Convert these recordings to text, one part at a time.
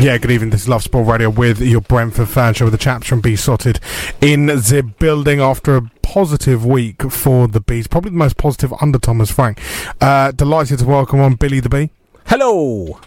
Yeah, good evening. This is Love Sport Radio with your Brentford fan show with the chaps from Beesotted in the building after a positive week for the Bees. Probably the most positive under Thomas Frank. Uh, delighted to welcome on Billy the Bee. Hello.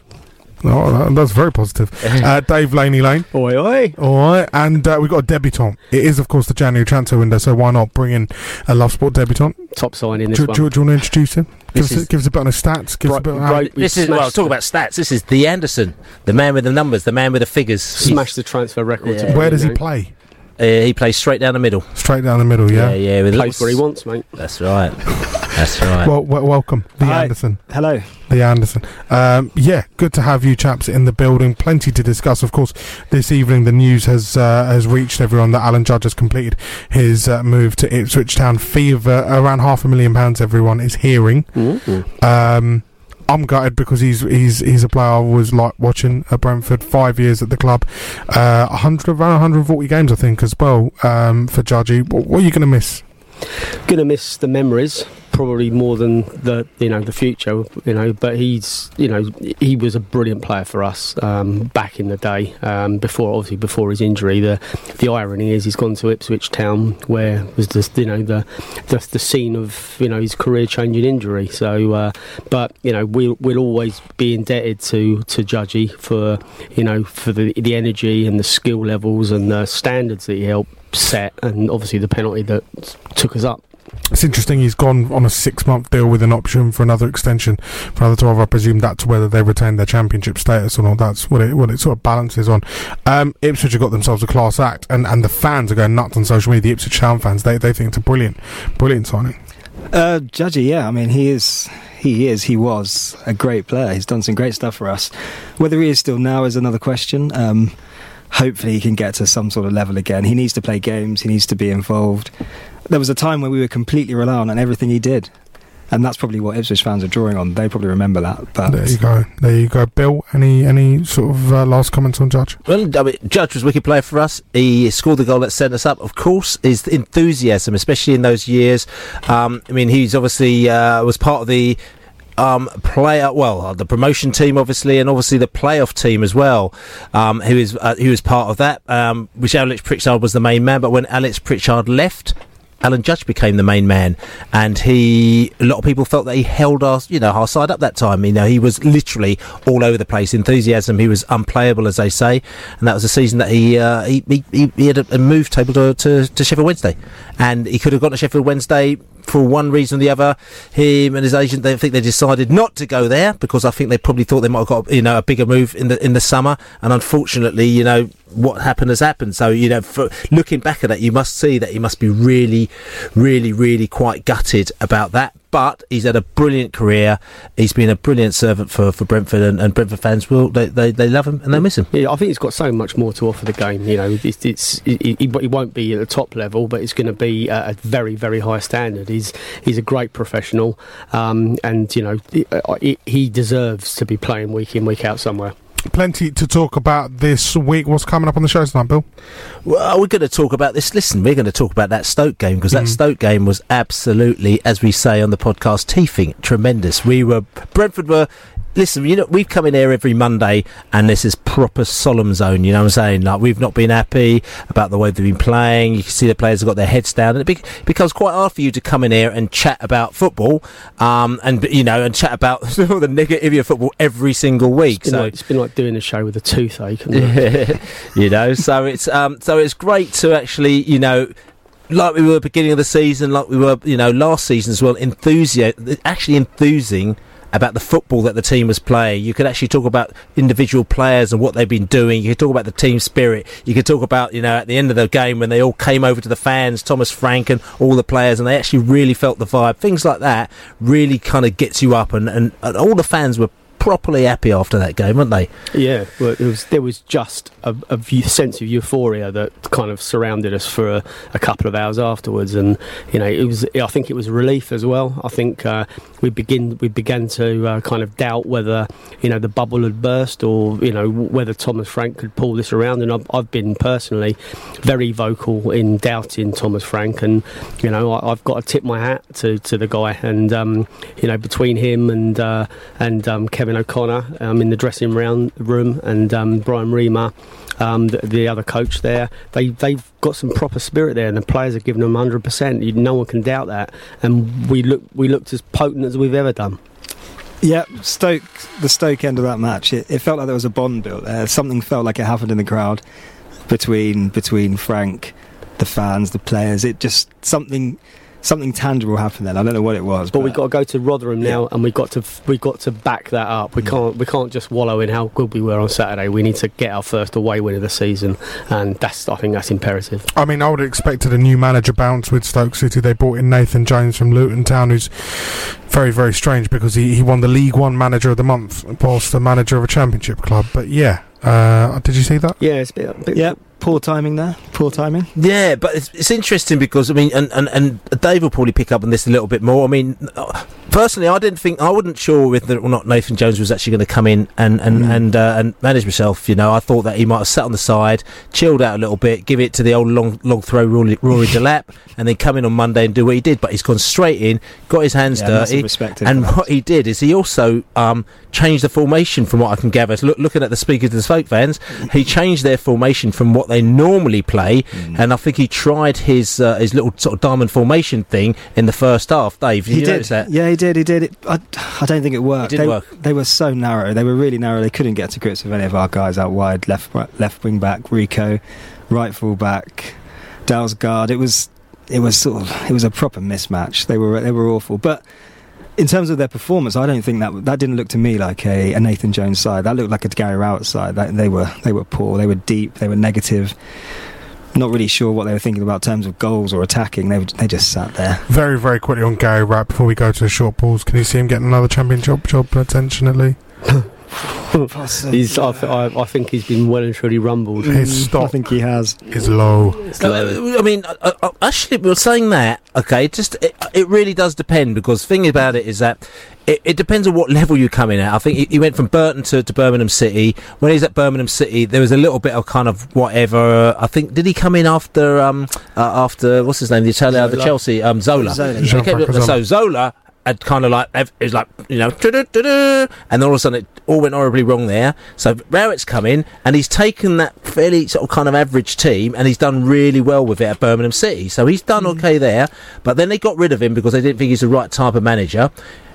Oh, that's very positive. Uh, Dave Laney Lane. Oi, oi. All right, and uh, we've got a debutant. It is, of course, the January transfer window, so why not bring in a Love Sport debutant? Top signing this Do, one. do, do you want to introduce him? Give us, a, is- give us a bit on his stats. Give us a Right- bit on right. This is well. smashed Talk about stats. This is the Anderson, the man with the numbers, the man with the figures. Smash the transfer record. Yeah. Where does he play? Uh, he plays straight down the middle. Straight down the middle, yeah. yeah. yeah with Plays where he wants, mate. That's right. That's right. Well, well, welcome, the Hi. Anderson. Hello. The Anderson. Um, yeah, good to have you chaps in the building. Plenty to discuss. Of course, this evening the news has uh, has reached everyone that Alan Judge has completed his uh, move to Ipswich Town. Fee of uh, around half a million pounds. Everyone is hearing. Mm-hmm. Um, I'm gutted because he's he's he's a player I was like watching at Brentford. Five years at the club, uh, 100 around 140 games I think as well um, for Judgy. What, what are you going to miss? Gonna miss the memories, probably more than the you know the future. You know, but he's you know he was a brilliant player for us um, back in the day. Um, before obviously before his injury, the the irony is he's gone to Ipswich Town, where was the you know the the, the scene of you know his career changing injury. So, uh, but you know we'll we'll always be indebted to to Judgy for you know for the the energy and the skill levels and the standards that he helped set, and obviously the penalty that took us up. It's interesting. He's gone on a six-month deal with an option for another extension for another twelve. I presume that's whether they retain their championship status or not. That's what it what it sort of balances on. Um, Ipswich have got themselves a class act, and, and the fans are going nuts on social media. The Ipswich Town fans, they they think it's a brilliant, brilliant signing. Uh, Judgy, yeah, I mean, he is, he is, he was a great player. He's done some great stuff for us. Whether he is still now is another question. Um, hopefully, he can get to some sort of level again. He needs to play games. He needs to be involved. There was a time when we were completely reliant on everything he did, and that's probably what Ipswich fans are drawing on. They probably remember that. But There you go. There you go. Bill, any any sort of uh, last comments on Judge? Well, I mean, Judge was a wicked player for us. He scored the goal that sent us up. Of course, his enthusiasm, especially in those years. Um, I mean, he's obviously uh, was part of the um, player, well, uh, the promotion team, obviously, and obviously the playoff team as well. Um, who is uh, who was part of that? Um, which Alex Pritchard was the main man, but when Alex Pritchard left. Alan Judge became the main man, and he. A lot of people felt that he held our, you know, our side up that time. You know, he was literally all over the place. Enthusiasm. He was unplayable, as they say, and that was the season that he uh, he, he, he he had a, a move table to, to to Sheffield Wednesday, and he could have gone to Sheffield Wednesday for one reason or the other. Him and his agent, they think they decided not to go there because I think they probably thought they might have got you know a bigger move in the in the summer, and unfortunately, you know what happened has happened. So you know, looking back at that, you must see that he must be really, really, really quite gutted about that. But he's had a brilliant career. He's been a brilliant servant for, for Brentford, and, and Brentford fans will they, they, they love him and they miss him. Yeah, I think he's got so much more to offer the game. You know, it's, it's he, he, won't be at the top level, but it's going to be at a very, very high standard. He's he's a great professional, um, and you know he, he deserves to be playing week in, week out somewhere. Plenty to talk about this week. What's coming up on the show tonight, Bill? Well, we're going to talk about this. Listen, we're going to talk about that Stoke game because that Mhm. Stoke game was absolutely, as we say on the podcast, teething tremendous. We were Brentford were. Listen, you know we've come in here every Monday, and this is proper solemn zone. You know what I'm saying? Like we've not been happy about the way they've been playing. You can see the players have got their heads down, and it be- becomes quite hard for you to come in here and chat about football, um, and you know, and chat about the negativity of football every single week. It's been, So like, it's been like doing a show with a toothache. You know so it's um so it's great to actually you know like we were beginning of the season like we were you know last season as well enthusiasm actually enthusing about the football that the team was playing. You could actually talk about individual players and what they've been doing. You could talk about the team spirit. You could talk about, you know, at the end of the game when they all came over to the fans, Thomas Frank and all the players, and they actually really felt the vibe. Things like that really kind of gets you up, and, and, and all the fans were properly happy after that game, weren't they? yeah, well, it was there was just a, a sense of euphoria that kind of surrounded us for a, a couple of hours afterwards, and you know it was. I think it was relief as well. I think uh, we begin we began to uh, kind of doubt whether you know the bubble had burst or you know whether Thomas Frank could pull this around. And I've, I've been personally very vocal in doubting Thomas Frank, and you know I, I've got to tip my hat to, to the guy. And um, you know between him and uh, and um, Kevin O'Connor um, in the dressing round room and um, Brian Riemer. Um, the, the other coach there, they they've got some proper spirit there, and the players have given them 100. percent No one can doubt that, and we look we looked as potent as we've ever done. Yeah, Stoke, the Stoke end of that match, it, it felt like there was a bond built there. Something felt like it happened in the crowd between between Frank, the fans, the players. It just something something tangible happened then. I don't know what it was, But we've got to go to Rotherham now, and we've got to we've got to back that up. We can't we can't just wallow in how good we were on Saturday. We need to get our first away win of the season, and that's I think that's imperative. I mean, I would have expected a new manager bounce with Stoke City. They brought in Nathan Jones from Luton Town, who's very, very strange because he, he won the League One Manager of the Month whilst the manager of a Championship club. But yeah, uh, did you see that? Yeah, it's a bit, a bit yeah, poor timing there. Poor timing. Yeah, but it's, it's interesting because I mean, and, and, and Dave will probably pick up on this a little bit more. I mean, uh, personally, I didn't think I wasn't sure whether or not Nathan Jones was actually going to come in and and Mm. and uh, and manage himself. You know, I thought that he might have sat on the side, chilled out a little bit, give it to the old long long throw Rory, Rory Delap, and then come in on Monday and do what he did. But he's gone straight in, got his hands Yeah, dirty, and what he did is he also um, changed the formation from what I can gather. Look, looking at the speakers and the Stoke fans, he changed their formation from what they normally play, Mm. and I think he tried his uh, his little sort of diamond formation thing in the first half. Dave, did he you did. that? Yeah, he did. He did. It, I, I don't think it worked. It didn't they, work. they were so narrow. They were really narrow. They couldn't get to grips with any of our guys out wide. Left left wing back Rico, right full back Dalsgaard. It was it was sort of it was a proper mismatch. They were they were awful. But in terms of their performance, I don't think that that didn't look to me like a, a Nathan Jones side. That looked like a Gary Rowett side. That, they were they were poor. They were deep. They were negative. Not really sure what they were thinking about in terms of goals or attacking. They were, they just sat there. Very, very quickly on Gary Rowett before we go to the short pause. Can you see him getting another championship job potentially? He's, I, th- I, I think he's been well and truly rumbled. His I think he has. is low. Uh, I mean, actually, we we're saying that. Okay, just it, it really does depend because the thing about it is that it, it depends on what level you come in at. I think he, he went from Burton to, to Birmingham City. When he's at Birmingham City, there was a little bit of kind of whatever. I think did he come in after um uh, after what's his name the Italian the Chelsea um Zola. Zola. He came- Zola. so Zola had kind of like it was like you know and then all of a sudden it all went horribly wrong there. So Rowett's come in and he's taken that fairly sort of kind of average team and he's done really well with it at Birmingham City. So he's done okay there, but then they got rid of him because they didn't think he's the right type of manager.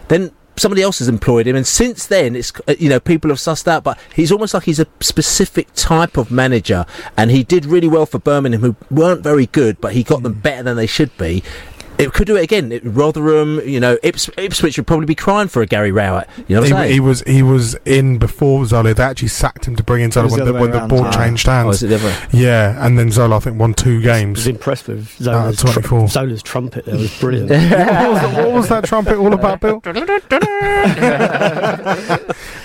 Then somebody else has employed him, and since then, it's uh, you know people have sussed out. But he's almost like he's a specific type of manager, and he did really well for Birmingham, who weren't very good, but he got them better than they should be. It could do it again. It, Rotherham, you know, Ips- Ipswich would probably be crying for a Gary Rowett. You know what I'm He, saying? he was he was in before Zola. They actually sacked him to bring in Zola was when the the, when the board Ah. changed oh, hands. is it the yeah, and then Zola I think won two games. I was games. impressed with Zola's, Uh, 24. Zola's trumpet. There was brilliant. what, was that, what was that trumpet all about, Bill?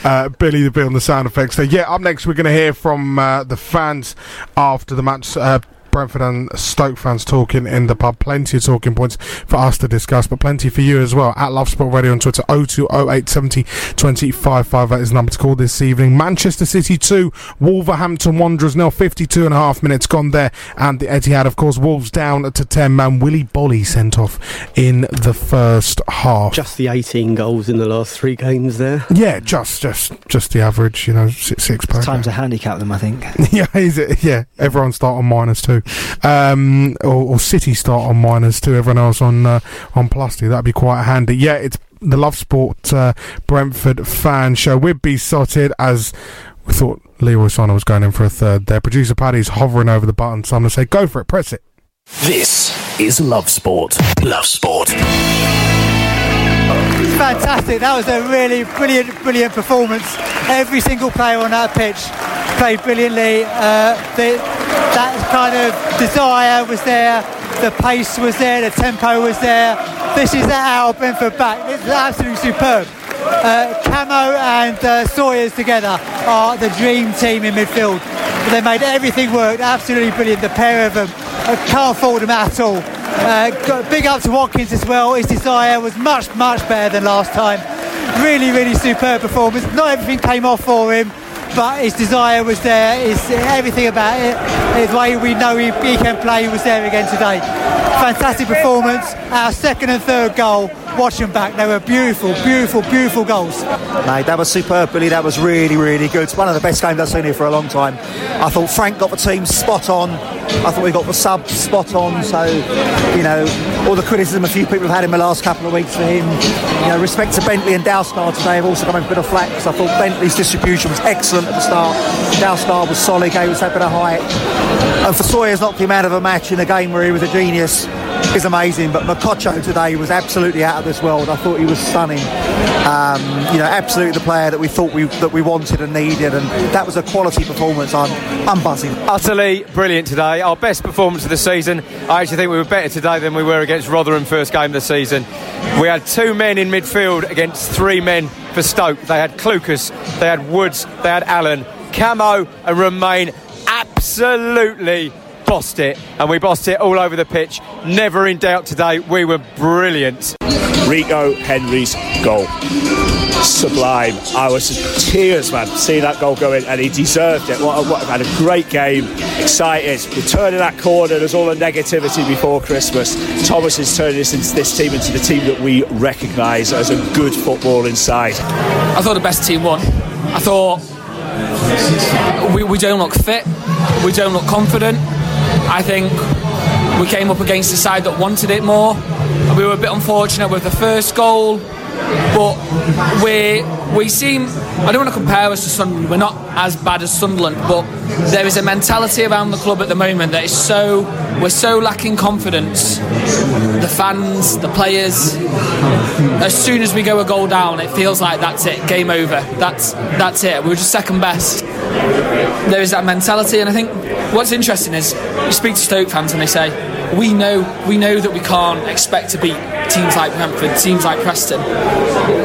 uh, Billy the Bill and the sound effects there. Yeah, up next we're going to hear from uh, the fans after the match. Uh, Brentford and Stoke fans talking in the pub. Plenty of talking points for us to discuss, but plenty for you as well. At Love Sport Radio on Twitter, 020870 255. That is the number to call this evening. Manchester City 2, Wolverhampton Wanderers nil. 52 and a half minutes gone there. And the Etihad, of course, Wolves down to 10 man. Willy Boly sent off in the first half. Just the 18 goals in the last three games there. Yeah, just just just the average, you know, six, six per Time game. to handicap them, I think. yeah, is it? Yeah, everyone start on minus two, um, or, or City start on minus two. Everyone else on uh, on plus two. That'd be quite handy. Yeah, it's the Love Sport uh, Brentford fan show. We'd be sorted as we thought. Leroy Sané was going in for a third there. Producer Paddy's hovering over the button, so I'm gonna say, go for it, press it. This is Love Sport. Love Sport. Fantastic. That was a really brilliant, brilliant performance. Every single player on that pitch played brilliantly. Uh, the, that kind of desire was there. The pace was there. The tempo was there. This is our Brentford back. It's absolutely superb. Uh, Camo and uh, Sawyers together are the dream team in midfield. They made everything work. Absolutely brilliant. The pair of them. I can't fault them at all. Uh, big up to Watkins as well. His desire was much, much better than last time. Really, really superb performance. Not everything came off for him, but his desire was there. His, everything about it, his way we know he, he can play was there again today. Fantastic performance. Our second and third goal. Watch them back. They were beautiful, beautiful, beautiful goals. Mate, that was superb, Billy. That was really, really good. It's one of the best games I've seen here for a long time. I thought Frank got the team spot on. I thought we got the sub spot on. So, you know, all the criticism a few people have had in the last couple of weeks for him. You know, respect to Bentley and Dalsgaard today have also come in a bit of flack because I thought Bentley's distribution was excellent at the start. Dalsgaard was solid, gave us that bit of height. And for Sawyer's not the amount of a match in a game where he was a genius is amazing. But Mokotjo today was absolutely out of this world. I thought he was stunning. Um, you know, absolutely the player that we thought we that we wanted and needed, and that was a quality performance. I'm I'm buzzing. Utterly brilliant today. Our best performance of the season. I actually think we were better today than we were against Rotherham first game of the season. We had two men in midfield against three men for Stoke. They had Clucas, they had Woods, they had Allen. Camo and Romaine absolutely bossed it, and we bossed it all over the pitch. Never in doubt today. We were brilliant. Rico Henry's goal. Sublime. I was in tears, man, seeing that goal go in, and he deserved it. What, a- what had a great game, excited. We're turning that corner. There's all the negativity before Christmas. Thomas is turning this, into, this team into the team that we recognise as a good football inside. I thought the best team won. I thought we, we don't look fit, we don't look confident. I think we came up against a side that wanted it more. We were a bit unfortunate with the first goal, but we we seem. I don't want to compare us to Sunderland. We're not as bad as Sunderland, but there is a mentality around the club at the moment that is so we're so lacking confidence. The fans, the players. As soon as we go a goal down, it feels like that's it, game over. That's that's it. We were just second best. There is that mentality, and I think what's interesting is you speak to Stoke fans and they say we know we know that we can't expect to beat teams like Brentford, teams like Preston,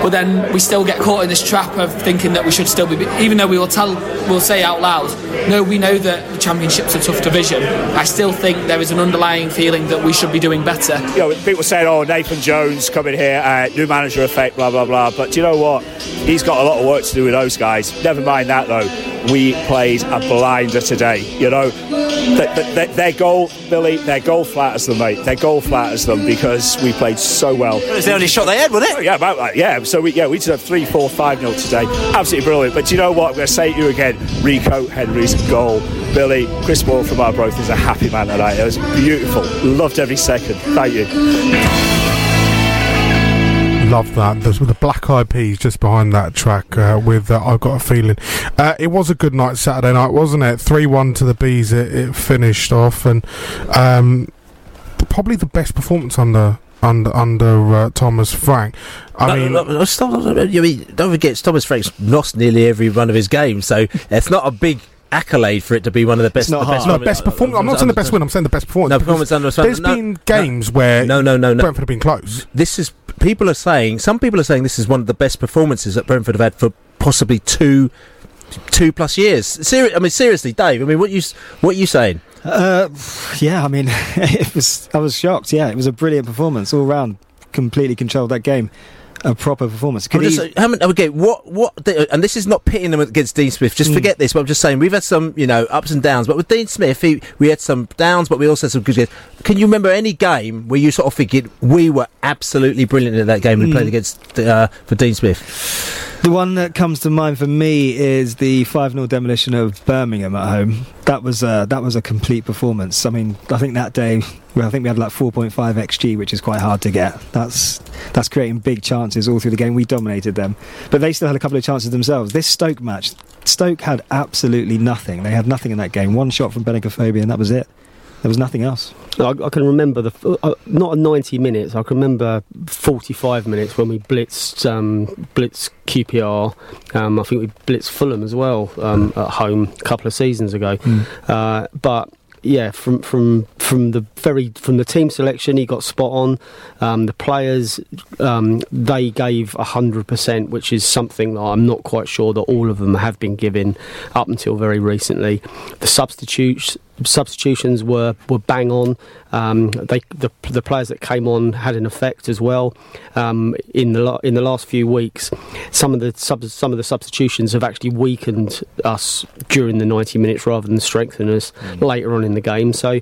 but then we still get caught in this trap of thinking that we should still be, even though we will tell, we'll say out loud, no, we know that the Championship's a tough division. I still think there is an underlying feeling that we should be doing better. you know, people saying, "Oh, Nathan Jones coming here, uh, new manager effect, blah blah blah." But do you know what? He's got a lot of work to do with those guys. Never mind that though. We played a blinder today. You know, Th- th- th- their goal, Billy, their goal flatters them, mate. Their goal flatters them because we played so well. It was the only shot they had, wasn't it? Oh, yeah, about that. Yeah. So we, yeah, we deserve three, four, five nil today. Absolutely brilliant. But do you know what? I'm going to say to you again. Rico Henry's goal. Billy, Chris Moore from our Arbroath is a happy man tonight. It was beautiful. Loved every second. Thank you. Love that. There's the Black Eyed Peas just behind that track uh, with uh, I've Got a Feeling. Uh, it was a good night Saturday night, wasn't it? 3 1 to the Bees, it, it finished off, and um, probably the best performance under. Under under uh, Thomas Frank, I mean, no, no, stop, stop, stop. You mean, don't forget, Thomas Frank's lost nearly every one of his games, so it's not a big accolade for it to be one of the best. not the hard. No, best performance. I'm not saying the best win. I'm saying the best performance. No performance under. There's no, been no, games where no, no, no, no. Brentford have been close. This is people are saying. Some people are saying this is one of the best performances that Brentford have had for possibly two two plus years. Seri- I mean, seriously, Dave. I mean, what you s- what you saying? Uh, yeah, I mean, it was. I was shocked. Yeah, it was a brilliant performance all round. Completely controlled that game. A proper performance. Could just, he- how many, okay, what, what, and this is not pitting them against Dean Smith. Just Mm. forget this. But I'm just saying we've had some, you know, ups and downs. But with Dean Smith, he, we had some downs, but we also had some good games. Can you remember any game where you sort of figured we were absolutely brilliant in that game we Mm. played against uh, for Dean Smith? The one that comes to mind for me is the 5 0 demolition of Birmingham at home. That was uh, that was a complete performance. I mean, I think that day, well, I think we had like 4.5 xg, which is quite hard to get. That's that's creating big chances all through the game. We dominated them, but they still had a couple of chances themselves. This Stoke match, Stoke had absolutely nothing. They had nothing in that game. One shot from Benik Afobe, and that was it. There was nothing else. I, I can remember the f- uh, not 90 minutes. I can remember 45 minutes when we blitzed um, blitzed QPR. Um, I think we blitzed Fulham as well um, at home a couple of seasons ago. Uh, but yeah, from from from the very from the team selection, he got spot on. Um, the players um, they gave hundred percent, which is something that I'm not quite sure that all of them have been giving up until very recently. The substitutes substitutions were, were bang on. Um, they the, the players that came on had an effect as well. Um, in the la- in the last few weeks, some of the sub- some of the substitutions have actually weakened us during the 90 minutes rather than strengthen us later on in the game. So,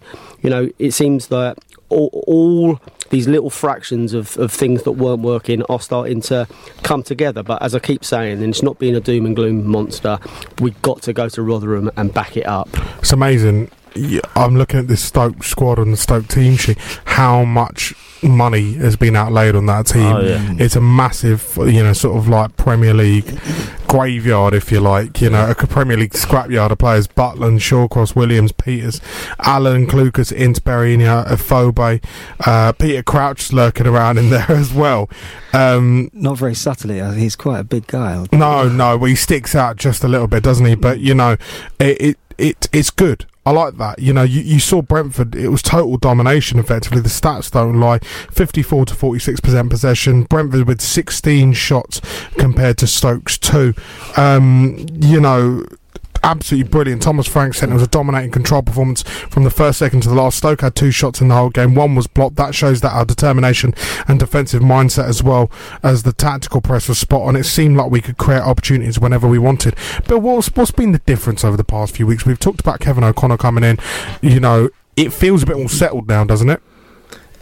you know, it seems that all, all these little fractions of, of things that weren't working are starting to come together. But as I keep saying, and it's not being a doom and gloom monster, we've got to go to Rotherham and back it up. It's amazing. Yeah, I'm looking at this Stoke squad and the Stoke team sheet. How much money has been outlaid on that team? Oh, yeah. It's a massive, you know, sort of like Premier League graveyard, if you like. You know, a Premier League scrapyard of players: Butland, Shawcross, Williams, Peters, Allen, Clucas, Ince, Berahino, Afobe, uh, Peter Crouch lurking around in there as well. Um, Not very subtly. uh, He's quite a big guy. no, no, well, he sticks out just a little bit, doesn't he? But you know, it it, it it's good. I like that. You know, you, you saw Brentford; it was total domination. Effectively, the stats don't lie. Fifty-four to forty-six percent possession. Brentford with sixteen shots compared to Stokes two. Um, you know. Absolutely brilliant. Thomas Frank said it was a dominating control performance from the first second to the last. Stoke had two shots in the whole game. One was blocked. That shows that our determination and defensive mindset, as well as the tactical press, was spot on. It seemed like we could create opportunities whenever we wanted. But what's what's been the difference over the past few weeks? We've talked about Kevin O'Connor coming in. You know, it feels a bit more settled now, doesn't it?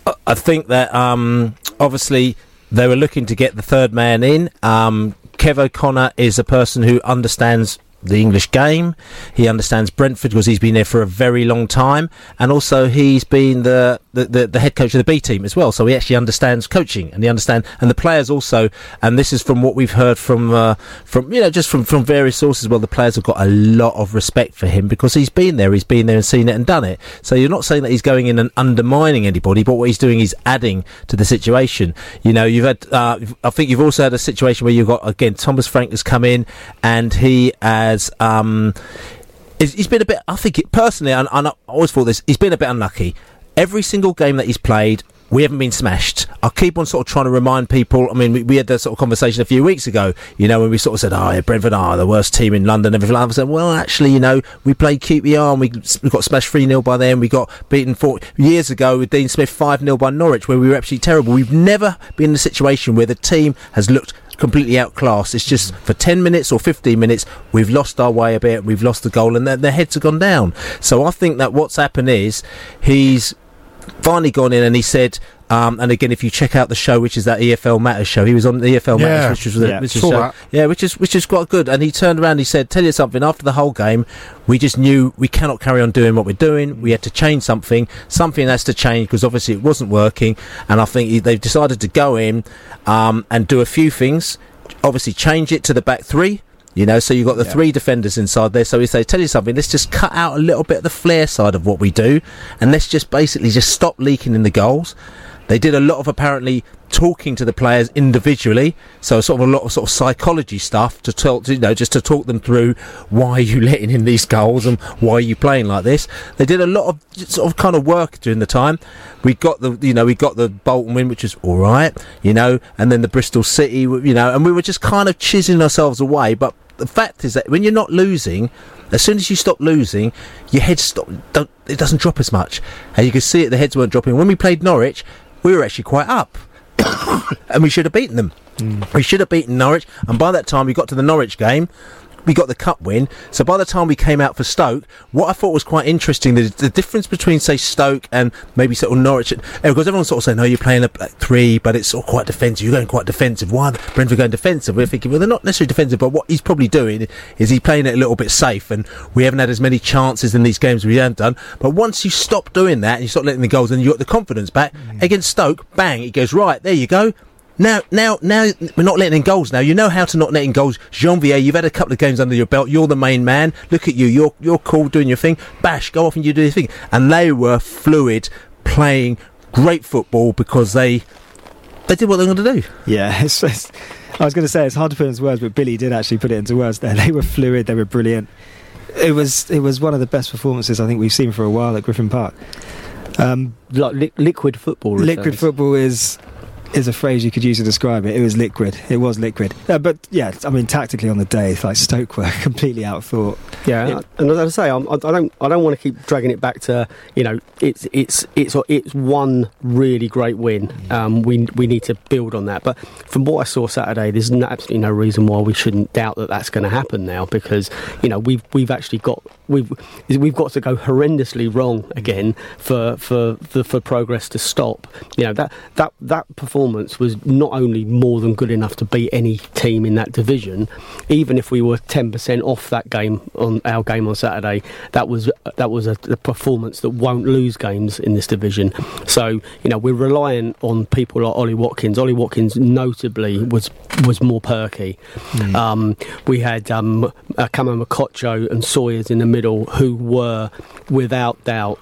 I- I think that um, obviously they were looking to get the third man in. Um, Kev O'Connor is a person who understands the English game. He understands Brentford because he's been there for a very long time, and also he's been the, the, the, the head coach of the B team as well. So he actually understands coaching, and he understand and the players also. And this is from what we've heard from uh, from you know just from from various sources. Well, the players have got a lot of respect for him because he's been there, he's been there and seen it and done it. So you're not saying that he's going in and undermining anybody, but what he's doing is adding to the situation. You know, you've had uh, I think you've also had a situation where you've got again Thomas Frank has come in and he has. Um, he's been a bit. I think it, personally, and, and I always thought this. He's been a bit unlucky. Every single game that he's played, we haven't been smashed. I keep on sort of trying to remind people. I mean, we, we had that sort of conversation a few weeks ago. You know, when we sort of said, "Oh, yeah, Brentford are the worst team in London." Everything. like that. I said, "Well, actually, you know, we played QPR and we we got smashed three 0 by them. We got beaten four years ago with Dean Smith five 0 by Norwich, where we were absolutely terrible. We've never been in a situation where the team has looked." Completely outclassed. It's just mm. for 10 minutes or 15 minutes, we've lost our way a bit, we've lost the goal, and their, their heads have gone down. So I think that what's happened is he's finally gone in and he said, um, and again, if you check out the show, which is that EFL Matters show, he was on the EFL Yeah. Matters, which was, Yeah, which is show- yeah, which is which is quite good. And he turned around, and he said, "Tell you something. After the whole game, we just knew we cannot carry on doing what we're doing. We had to change something. Something has to change because obviously it wasn't working. And I think he, they've decided to go in um, and do a few things. Obviously, change it to the back three. You know, so you've got the three defenders inside there. So he say, tell you something, let's just cut out a little bit of the flair side of what we do, and let's just basically just stop leaking in the goals. They did a lot of apparently talking to the players individually, so sort of a lot of sort of psychology stuff to talk, you know, just to talk them through why you letting in these goals and why are you playing like this. They did a lot of sort of kind of work during the time. We got the, you know, we got the Bolton win, which was all right, you know, and then the Bristol City, you know, and we were just kind of chiseling ourselves away, but the fact is that when you're not losing, as soon as you stop losing, your head stop. It doesn't drop as much, and you can see it. The heads weren't dropping. When we played Norwich, we were actually quite up, and we should have beaten them. Hmm. We should have beaten Norwich, and by that time we got to the Norwich game. We got the cup win. So by the time we came out for Stoke, what I thought was quite interesting, the, the difference between say Stoke and maybe sort of Norwich, and- because everyone's sort of saying, "No, you're playing a three, but it's sort of quite defensive. You're going quite defensive. Why are Brentford going defensive?" We're thinking, well, they're not necessarily defensive, but what he's probably doing is he's playing it a little bit safe, and we haven't had as many chances in these games we haven't done. But once you stop doing that and you stop letting the goals, and you got the confidence back mm. against Stoke, bang, it goes right there. You go. Now, now, now we're not letting in goals. Now you know how to not let in goals. Jeanvier, you've had a couple of games under your belt. You're the main man. Look at you. You're you're cool doing your thing. Bash, go off and you do your thing. And they were fluid, playing great football because they they did what they were going to do. Yeah, it's, it's, I was going to say it's hard to put into words, but Billy did actually put it into words. There, they were fluid, they were brilliant. It was it was one of the best performances I think we've seen for a while at Griffin Park. Um, like li- liquid football. liquid returns. football is is a phrase you could use to describe it. It was liquid. It was liquid. Uh, but yeah, I mean, tactically on the day, like Stoke were completely outthought. Yeah, and as I say, I'm, I I don't, I don't want to keep dragging it back to, you know, it's, it's, it's, it's one really great win. Um, we, we need to build on that. But from what I saw Saturday, there's no, absolutely no reason why we shouldn't doubt that that's going to happen now, because you know we've, we've actually got, we've, we've got to go horrendously wrong again for, for, for, for progress to stop. You know that, that, that performance was not only more than good enough to beat any team in that division, even if we were 10% off that game on our game on Saturday, that was that was a, a performance that won't lose games in this division. So you know we're relying on people like Ollie Watkins. Ollie Watkins notably was was more perky. Um, we had um, uh, Mokotjo and Sawyers in the middle, who were without doubt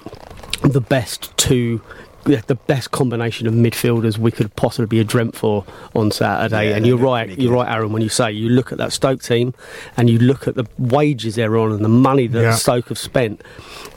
the best two. Yeah, The best combination of midfielders we could possibly have dreamt for on Saturday, Yeah, and you're right. really You're right, Aaron. When you say you look at that Stoke team, and you look at the wages they're on and the money that Yeah. Stoke have spent,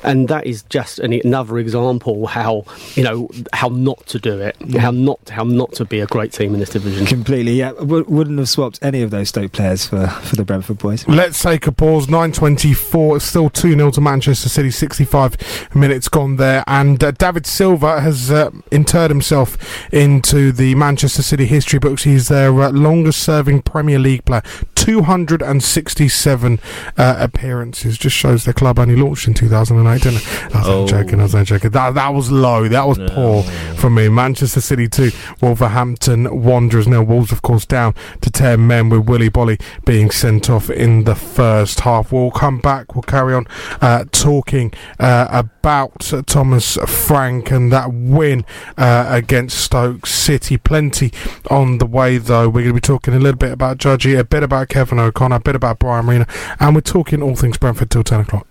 and that is just an, another example how you know how not to do it, how not how not to be a great team in this division. Completely, yeah. W- wouldn't have swapped any of those Stoke players for, for the Brentford boys. Let's take a pause. 9.24. It's still 2 0 to Manchester City. 65 minutes gone there. And uh, David Silva has uh, interred himself into the Manchester City history books. He's their uh, longest serving Premier League player. 267 uh, appearances. Just shows the club only launched in 2008, didn't it? I was Oh. joking. I was joking. That, that was low. That was poor from me. Manchester City 2, Wolverhampton Wanderers nil. Wolves, of course, down to 10 men with Willy Boly being sent off in the first half. We'll come back. We'll carry on uh, talking uh, about Thomas Frank and that win uh, against Stoke City. Plenty on the way, though. We're going to be talking a little bit about Judgy, a bit about Kevin O'Connor, a bit about Brian Marina, and we're talking all things Brentford till 10 o'clock.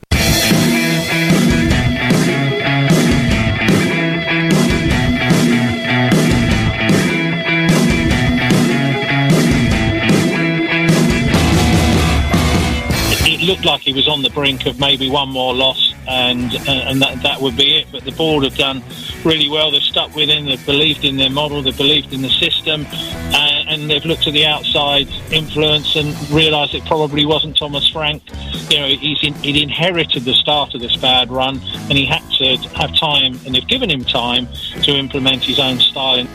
it looked like he was on the brink of maybe one more loss, and and that, that would be it. But the board have done really well. They've stuck with him. They've believed in their model. They've believed in the system, uh, and they've looked at the outside influence and realised it probably wasn't Thomas Frank. You know, he's in, he'd inherited the start of this bad run, and he had to have time, and they've given him time to implement his own style.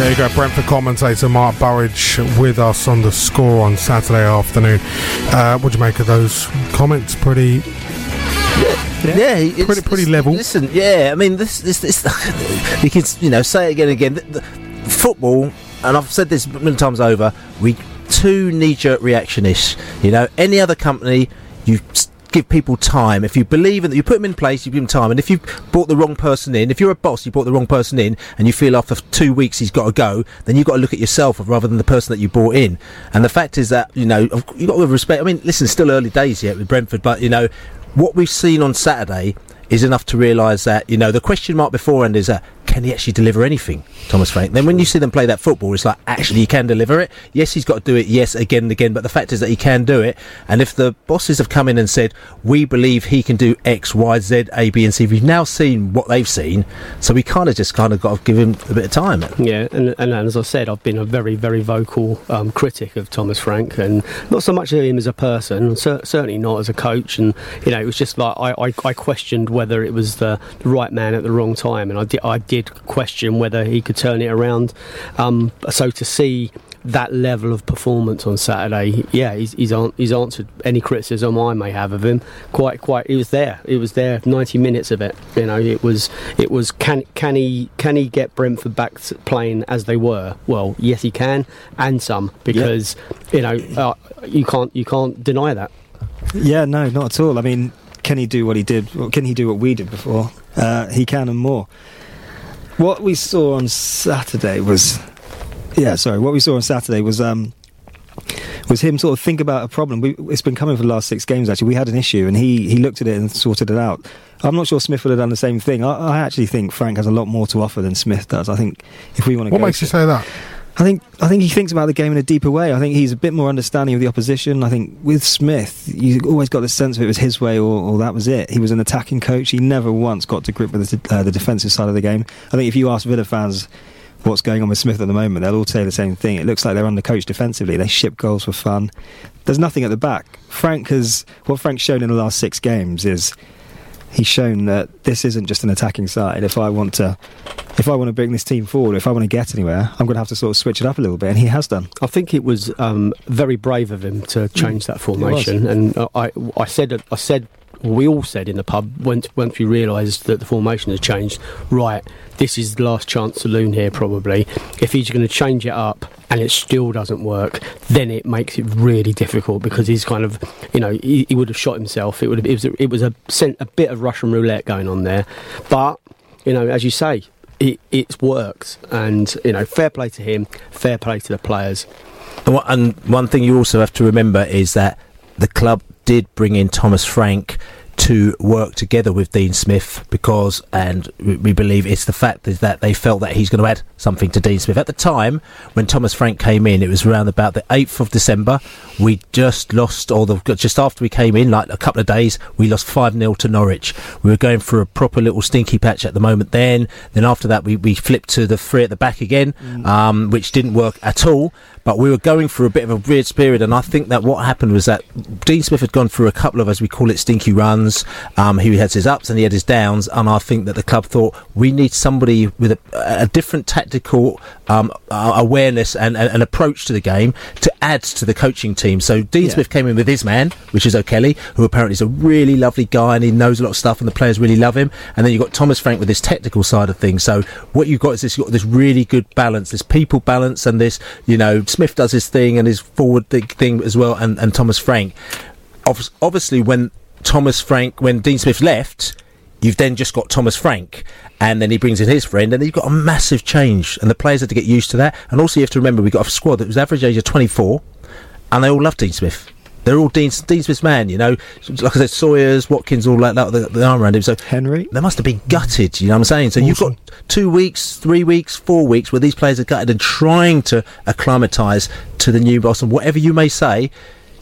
There you go, Brentford commentator Mark Burridge with us on the score on Saturday afternoon. Uh, what do you make of those comments? Pretty. Yeah, it's- pretty pretty it's- level. Listen, yeah, I mean, this, this, this, you can, you know, say it again and again. The, the, football, and I've said this many times over, we too knee-jerk reactionish. You know, any other company, you give people time. If you believe in, that, you put them in place, you give them time. And if you brought the wrong person in, if you're a boss, you brought the wrong person in, and you feel after two weeks he's got to go, then you've got to look at yourself rather than the person that you brought in. And the fact is that you know you've got to respect. I mean, listen, still early days yet with Brentford, but you know what we've seen on Saturday is enough to realise that you know the question mark beforehand is that can he actually deliver anything, Thomas Frank? Then when you see them play that football, it's like actually he can deliver it. Yes, he's got to do it. Yes, again and again. But the fact is that he can do it. And if the bosses have come in and said we believe he can do X, Y, Z, A, B, and C, we've now seen what they've seen, so we kind of just kind of got to give him a bit of time. Yeah, and, and as I said, I've been a very, very vocal um, critic of Thomas Frank, and not so much of him as a person, cer- certainly not as a coach. And you know, it was just like I, I, I questioned whether it was the, the right man at the wrong time, and I did, I did question whether he could turn it around. Um, so to see that level of performance on Saturday, yeah, he's, he's, an, he's answered any criticism I may have of him. Quite, quite. It was there. It was there. Ninety minutes of it. You know, it was. It was. Can can he can he get Brentford back playing as they were? Well, yes, he can, and some because you know uh, you can't you can't deny that. Yeah, no, not at all. I mean, can he do what he did? Or can he do what we did before? Uh, he can and more. What we saw on Saturday was, yeah, sorry. What we saw on Saturday was um, was him sort of think about a problem. We, it's been coming for the last six games. Actually, we had an issue, and he he looked at it and sorted it out. I'm not sure Smith would have done the same thing. I, I actually think Frank has a lot more to offer than Smith does. I think if we want to, What makes you say that? I think I think he thinks about the game in a deeper way. I think he's a bit more understanding of the opposition. I think with Smith, you always got the sense of it was his way or, or that was it. He was an attacking coach. He never once got to grip with the, uh, the defensive side of the game. I think if you ask Villa fans what's going on with Smith at the moment, they'll all say the same thing. It looks like they're undercoached defensively. They ship goals for fun. There's nothing at the back. Frank has what Frank's shown in the last six games is he's shown that this isn't just an attacking side. If I want to, if I want to bring this team forward, if I want to get anywhere, I'm going to have to sort of switch it up a little bit, and he has done. I think it was um, very brave of him to change that formation, and I, I said, I said, we all said in the pub once, once we realised that the formation has changed. Right, this is the last chance saloon here, probably. If he's going to change it up and it still doesn't work, then it makes it really difficult because he's kind of, you know, he, he would have shot himself. It would have, it was, a, it was a, a bit of Russian roulette going on there, but you know, as you say, it, it's worked, and you know, fair play to him, fair play to the players. And one- And one thing you also have to remember is that the club did bring in Thomas Frank to work together with Dean Smith because, and we believe it's the fact is that they felt that he's going to add something to Dean Smith. At the time when Thomas Frank came in, it was around about the 8th of December. We just lost, or the, just after we came in, like a couple of days, we lost 5 0 to Norwich. We were going through a proper little stinky patch at the moment then. Then after that, we, we flipped to the three at the back again, um, which didn't work at all. But we were going through a bit of a weird period, and I think that what happened was that Dean Smith had gone through a couple of, as we call it, stinky runs. Um, he had his ups and he had his downs, and I think that the club thought we need somebody with a, a different tactical um, uh, awareness and, and approach to the game to add to the coaching team. So Dean Yeah. Smith came in with his man, which is O'Kelly, who apparently is a really lovely guy and he knows a lot of stuff, and the players really love him. And then you've got Thomas Frank with his technical side of things. So what you've got is this, you've got this really good balance, this people balance, and this, you know, Smith does his thing and his forward thing as well, and, and Thomas Frank. Obviously, when Thomas Frank, when Dean Smith left, you've then just got Thomas Frank, and then he brings in his friend, and you've got a massive change, and the players had to get used to that. And also, you have to remember, we've got a squad that was average age of 24, and they all love Dean Smith. They're all Dean, Dean Smith's man, you know. Like I said, Sawyer's, Watkins, all that, that the, the arm around him. So Henry, they must have been gutted. You know what I'm saying? So you've got two weeks, three weeks, four weeks where these players are gutted and trying to acclimatise to the new boss. And whatever you may say,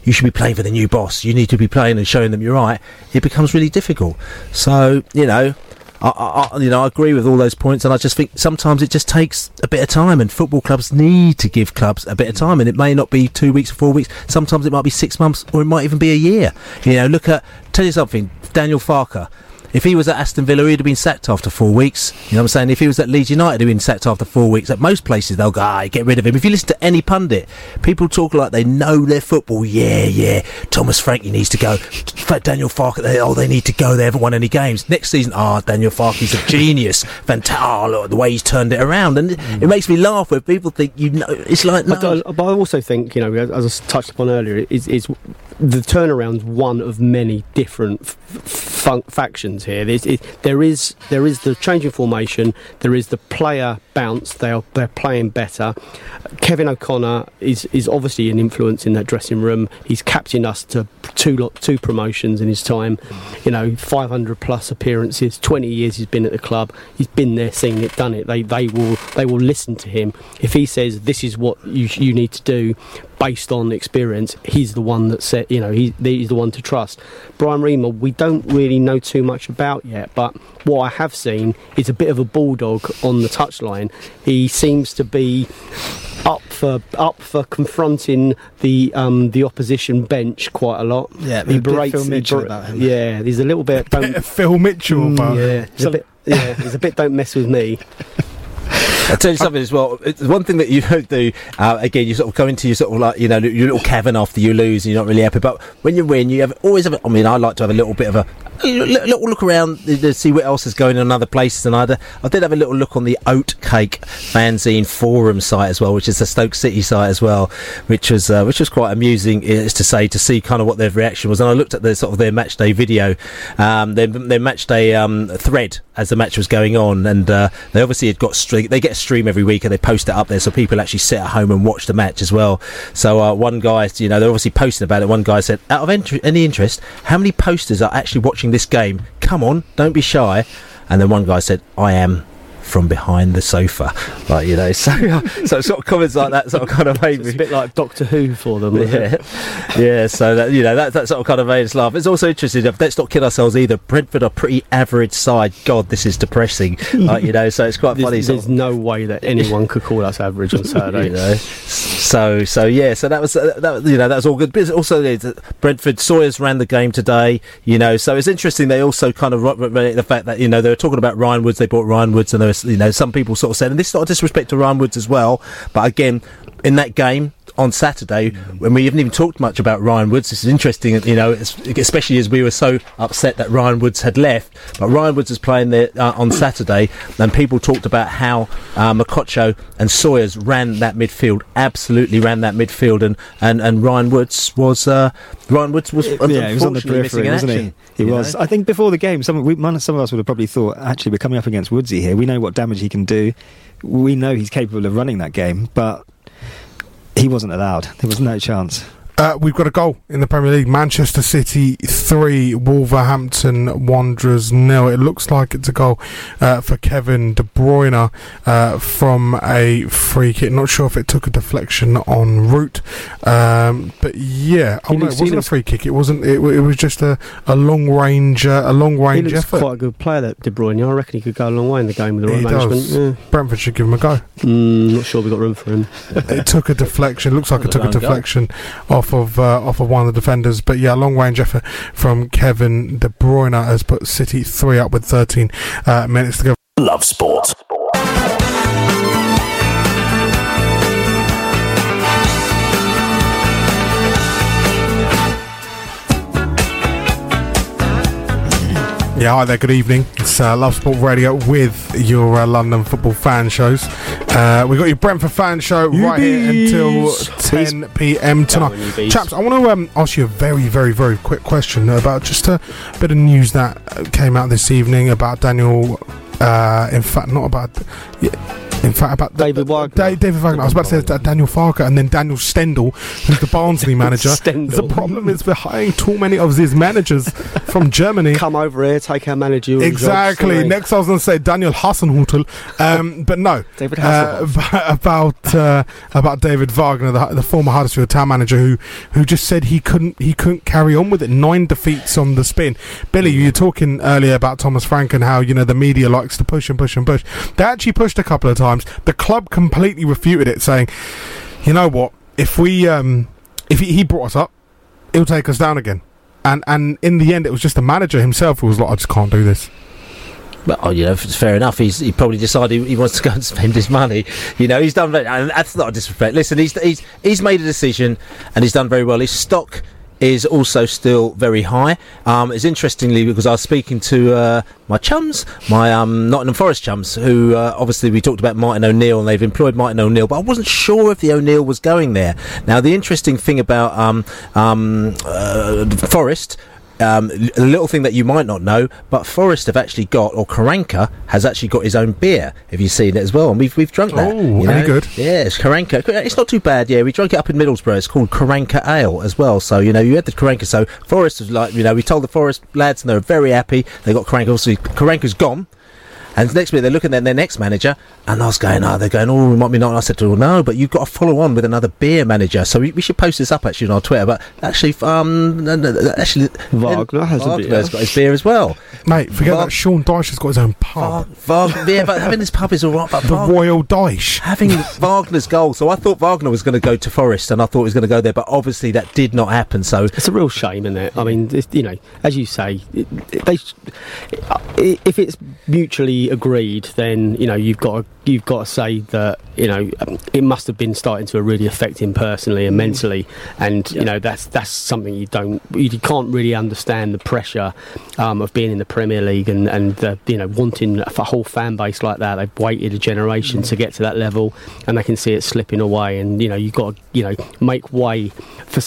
you should be playing for the new boss. You need to be playing and showing them you're right. It becomes really difficult. So you know. I, I, you know, I agree with all those points, and I just think sometimes it just takes a bit of time, and football clubs need to give clubs a bit of time, and it may not be two weeks or four weeks. Sometimes it might be six months, or it might even be a year. You know, look at tell you something, Daniel Farke. If he was at Aston Villa, he'd have been sacked after four weeks. You know what I'm saying? If he was at Leeds United, he'd have been sacked after four weeks. At most places, they'll go, ah, get rid of him. If you listen to any pundit, people talk like they know their football. Yeah, yeah. Thomas Frankie needs to go. Daniel Farke, they, oh, they need to go. They haven't won any games. Next season, ah, Daniel Farke's a genius. Fantastic. Oh, look, the way he's turned it around. And it, it makes me laugh when people think, you know, it's like, no. But, I- but I also think, you know, as I touched upon earlier, is, is the turnaround's one of many different f- fun- factions here. It, there is there is the changing formation. There is the player bounce. They are they're playing better. Kevin O'Connor is is obviously an influence in that dressing room. He's captained us to two two promotions in his time. You know, 500 plus appearances. 20 years he's been at the club. He's been there, seen it, done it. They they will they will listen to him if he says this is what you you need to do based on experience. He's the one that said you know he, he's the one to trust. Brian Riemer, we don't really know too much about yet, but what I have seen is a bit of a bulldog on the touchline. He seems to be up for up for confronting the um, the opposition bench quite a lot. Yeah, he a bit berates Phil he Mitchell ber- about him. Yeah, there's a little bit. Don't, Bit of Phil Mitchell Mm, about yeah, there's a bit. Yeah, there's a bit. Don't mess with me. I'll tell you something as well. It's one thing that you don't do, uh, again, you sort of go into your sort of like, you know, your little cavern after you lose and you're not really happy. But when you win, you have always have, I mean, I like to have a little bit of a, little look around to see what else is going on in other places. And I, I did have a little look on the Oatcake fanzine forum site as well, which is the Stoke City site as well, which was, uh, which was quite amusing, is to say, to see kind of what their reaction was. And I looked at the sort of their match day video, um, their, their match day um, thread as the match was going on. And uh, they obviously had got they get stream every week and they post it up there so people actually sit at home and watch the match as well. So uh, one guy, you know, they're obviously posting about it. One guy said, out of ent- any interest, how many posters are actually watching this game? Come on, don't be shy. And then one guy said, I am from behind the sofa. Like, you know, so, so sort of comments like that sort of kind of made me. It's a bit like Doctor Who for them. Yeah, yeah. So that you know that that sort of kind of made us laugh. It's also interesting. Let's not kid ourselves either. Brentford are pretty average side. God, this is depressing. like you know, so it's quite funny. There's, there's of- no way that anyone could call us average on Saturday. you know. So so yeah, so that was uh, that you know that was all good. But also uh, Brentford Sawyers ran the game today. You know, so it's interesting. They also kind of the fact that you know they were talking about Ryan Woods. They bought Ryan Woods, and they was you know some people sort of said, and this is not a disrespect to Ryan Woods as well, but again in that game. On Saturday, when we haven't even talked much about Ryan Woods, this is interesting, you know, especially as we were so upset that Ryan Woods had left. But Ryan Woods was playing there uh, on Saturday, and people talked about how uh, Mokotjo and Sawyers ran that midfield, absolutely ran that midfield, and, and, and Ryan Woods was uh, Ryan Woods was yeah, he was on the periphery, wasn't action. he? He was. know? I think before the game, some we, some of us would have probably thought, actually, we're coming up against Woodsy here. We know what damage he can do. We know he's capable of running that game, but he wasn't allowed. There was no chance. Uh, we've got a goal in the Premier League. Manchester City 3, Wolverhampton Wanderers nil. It looks like it's a goal uh, for Kevin De Bruyne uh, from a free kick. Not sure if it took a deflection en route. Um, but yeah. Oh, no, it wasn't a free kick. It wasn't. It, it was just a, a long range uh, a long He range looks effort. quite a good player, that De Bruyne. I reckon he could go a long way in the game with the right He management. does. Yeah. Brentford should give him a go. Mm, not sure we've got room for him. it took a deflection. Looks like it took a deflection goal? deflection off of uh, off of one of the defenders. But yeah, long range effort from Kevin De Bruyne has put City three up with 13 uh, minutes to go. Love sport. Yeah, hi there. Good evening. It's uh, Love Sport Radio with your uh, London football fan shows. Uh, we got your Brentford fan show right here until 10 p.m. tonight. you. Chaps, I want to um, ask you a very, very, very quick question about just a bit of news that came out this evening about Daniel. Uh, in fact, not about. Yeah, in fact, about David Wagner. Da- David Wagner. I was about to say that Daniel Farke and then Daniel Stendel, who's the Barnsley manager. Stendel. The problem is we're hiring too many of these managers from Germany. Come over here, take our manager. Exactly. Next, I was going to say Daniel Hasenhüttl, um, but no. David Uh, about uh, about David Wagner, the, the former Huddersfield Town manager, who who just said he couldn't he couldn't carry on with it. Nine defeats on the spin. Billy, you were talking earlier about Thomas Frank and how you know the media likes to push and push and push. They actually pushed a couple of times. The club completely refuted it, saying, "You know what? If we um, if he, brought us up, he'll take us down again." And and in the end, it was just the manager himself who was like, "I just can't do this." Well, oh, you know, it's fair enough. He's he probably decided he wants to go and spend his money. You know, he's done. And that's not a disrespect. Listen, he's he's he's made a decision and he's done very well. His stock is also still very high. Um, it's interestingly because I was speaking to uh, my chums, my um, Nottingham Forest chums, who uh, obviously we talked about Martin O'Neill and they've employed Martin O'Neill, but I wasn't sure if the O'Neill was going there. Now, the interesting thing about um, um, uh, Forest um, a little thing that you might not know, but Forest have actually got, or Karanka has actually got his own beer. Have you seen it as well? And we've we've drunk that. Oh, you know? good? Yeah, it's Karanka. It's not too bad. Yeah, we drank it up in Middlesbrough. It's called Karanka Ale as well. So you know, you had the Karanka. So Forest was like, you know, we told the Forest lads, and they were very happy. They got Karanka. Obviously, Karanka's gone. And next week they're looking at their next manager, and I was going, oh, they're going, oh, we might be not. And I said to them, no, but you've got to follow on with another beer manager. So we, we should post this up actually on our Twitter. But actually, um, no, no, no, actually, Wagner has a beer. Got his beer as well. Mate, forget Vag- that Sean Dyche has got his own pub. Vag- yeah, but having this pub is all right. But the Vag- Royal Dyche. having Wagner's goal. So I thought Wagner was going to go to Forest, and I thought he was going to go there, but obviously that did not happen. So It's a real shame, isn't it? I mean, it's, you know, as you say, it, it- they sh- if it's mutually agreed, then you know you've got to, you've got to say that you know it must have been starting to really affect him personally and mentally, and you know that's that's something you don't you can't really understand the pressure um, of being in the Premier League and and the, you know wanting a whole fan base like that. They've waited a generation to get to that level, and they can see it slipping away. And you know you've got to you know make way for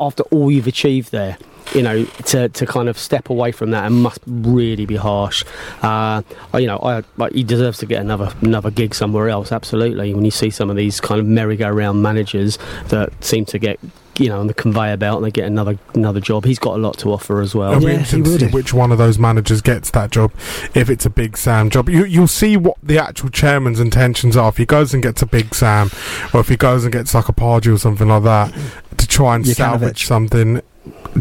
after all you've achieved there you know, to, to kind of step away from that and must really be harsh. Uh, you know, I, like, he deserves to get another another gig somewhere else. Absolutely. When you see some of these kind of merry-go-round managers that seem to get. You know, on the conveyor belt, and they get another another job. He's got a lot to offer as well. It'll be interesting which one of those managers gets that job. If it's a Big Sam job, you, you'll see what the actual chairman's intentions are. If he goes and gets a Big Sam, or if he goes and gets like a Pardew or something like that to try and Jokanovic. salvage something.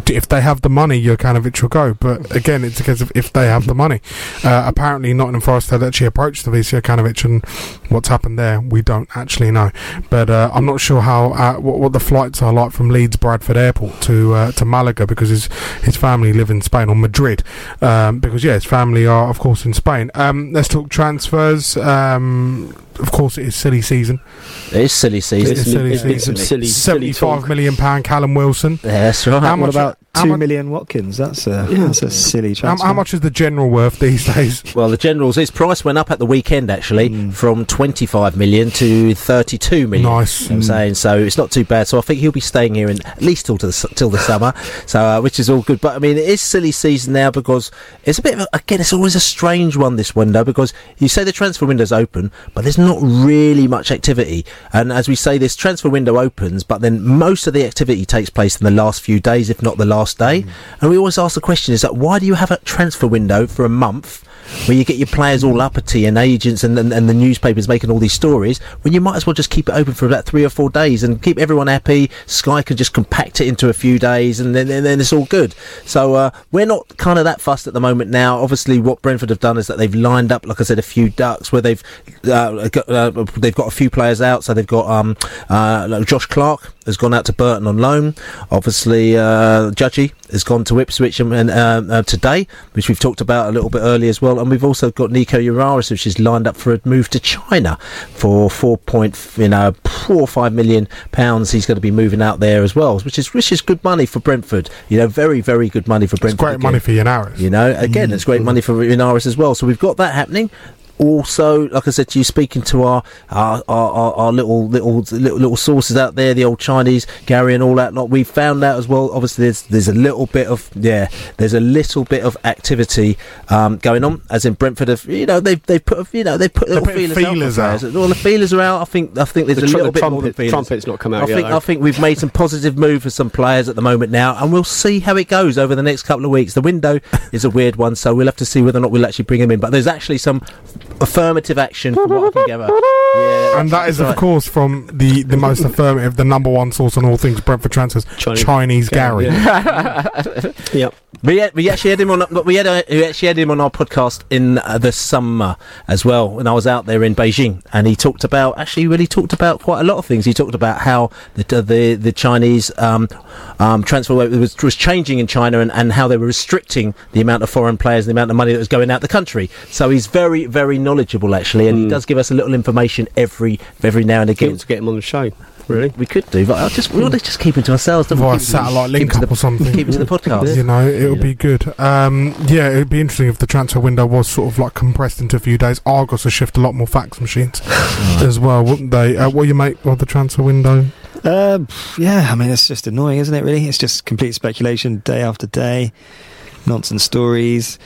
If they have the money, Jokanovic will go. But again, it's a case of if they have the money. Uh, apparently, Nottingham Forest had actually approached the VC Jokanovic, and what's happened there, we don't actually know. But uh, I'm not sure how uh, what, what the flights are like from Leeds Bradford Airport to uh, to Malaga because his his family live in Spain or Madrid. Um, because yeah, his family are of course in Spain. Um, let's talk transfers. Um, of course, it is silly season. it is silly season. It is silly It's been season. silly- silly Seventy-five talk. million pound Callum Wilson. Yeah, that's right. How What about two much- million Watkins? That's a that's a silly How, transfer. how much is the general worth these days? Well, the Generals, his price went up at the weekend actually from 25 million to 32 million. Nice. You know what I'm saying so. It's not too bad. So I think he'll be staying here in, at least till the, till the summer. So uh, which is all good. But I mean, it is silly season now because it's a bit of a, again. It's always a strange one this window because you say the transfer window's open, but there's not really much activity. And as we say, this transfer window opens, but then most of the activity takes place in the last few days, if not the last day. And we always ask the question: Is that why do you have a transfer window for a month? where you get your players all uppity and agents and, and, and the newspapers making all these stories when you might as well just keep it open for about three or four days and keep everyone happy. Sky can just compact it into a few days and then, and then it's all good. So uh, we're not kind of that fussed at the moment now. Obviously, what Brentford have done is that they've lined up, like I said, a few ducks where they've uh, got, uh, they've got a few players out. So they've got um, uh, Josh Clark has gone out to Burton on loan. Obviously, uh, Judgy has gone to Ipswich and, and uh, uh, today, which we've talked about a little bit earlier as well. And we've also got Nico Yennaris, which is lined up for a move to China for four point, you know, four or five million pounds. He's going to be moving out there as well, which is which is good money for Brentford. You know, very very good money for It's Brentford. great again. money for Yennaris. You know, again, it's great money for Yennaris as well. So we've got that happening. Also, like I said to you, speaking to our our, our, our, our little, little little little sources out there, the old Chinese Gary and all that lot, we found out as well. Obviously, there's there's a little bit of yeah, there's a little bit of activity um, going on. As in Brentford, have you know they've they put you know they put little putting feelers, feelers out. out. for. All the feelers are out. I think I think there's The a tr- little the bit more than trumpet- feelers. trumpet's not come out I yet, think though. I think we've made some positive move for some players at the moment now, and we'll see how it goes over the next couple of weeks. The window is a weird one, so we'll have to see whether or not we'll actually bring them in. But there's actually some affirmative action from what I can gather. Yeah, And that is, that's of course, from the, the most affirmative, the number one source on all things Brentford transfers, Chinese- Chinese, Gary. Yep. We, had, we actually had him on. We had a, we actually had him on our podcast in uh, the summer as well. When I was out there in Beijing, and he talked about actually really talked about quite a lot of things. He talked about how the the, the Chinese um, um, transfer was, was changing in China, and, and how they were restricting the amount of foreign players, and the amount of money that was going out the country. So he's very very knowledgeable actually, and he does give us a little information every every now and again. To get him on the show. Really? We could do, but I just we'll just keep it to ourselves. don't we? Via Keep him- satellite link him up the- or something. Keep it to the podcast. You know, it would be good. Um, yeah, it would be interesting if the transfer window was sort of like compressed into a few days. Argos would shift a lot more fax machines as well, wouldn't they? Uh, what do you make of the transfer window? Uh, yeah, I mean, it's just annoying, isn't it, really? It's just complete speculation day after day, nonsense stories.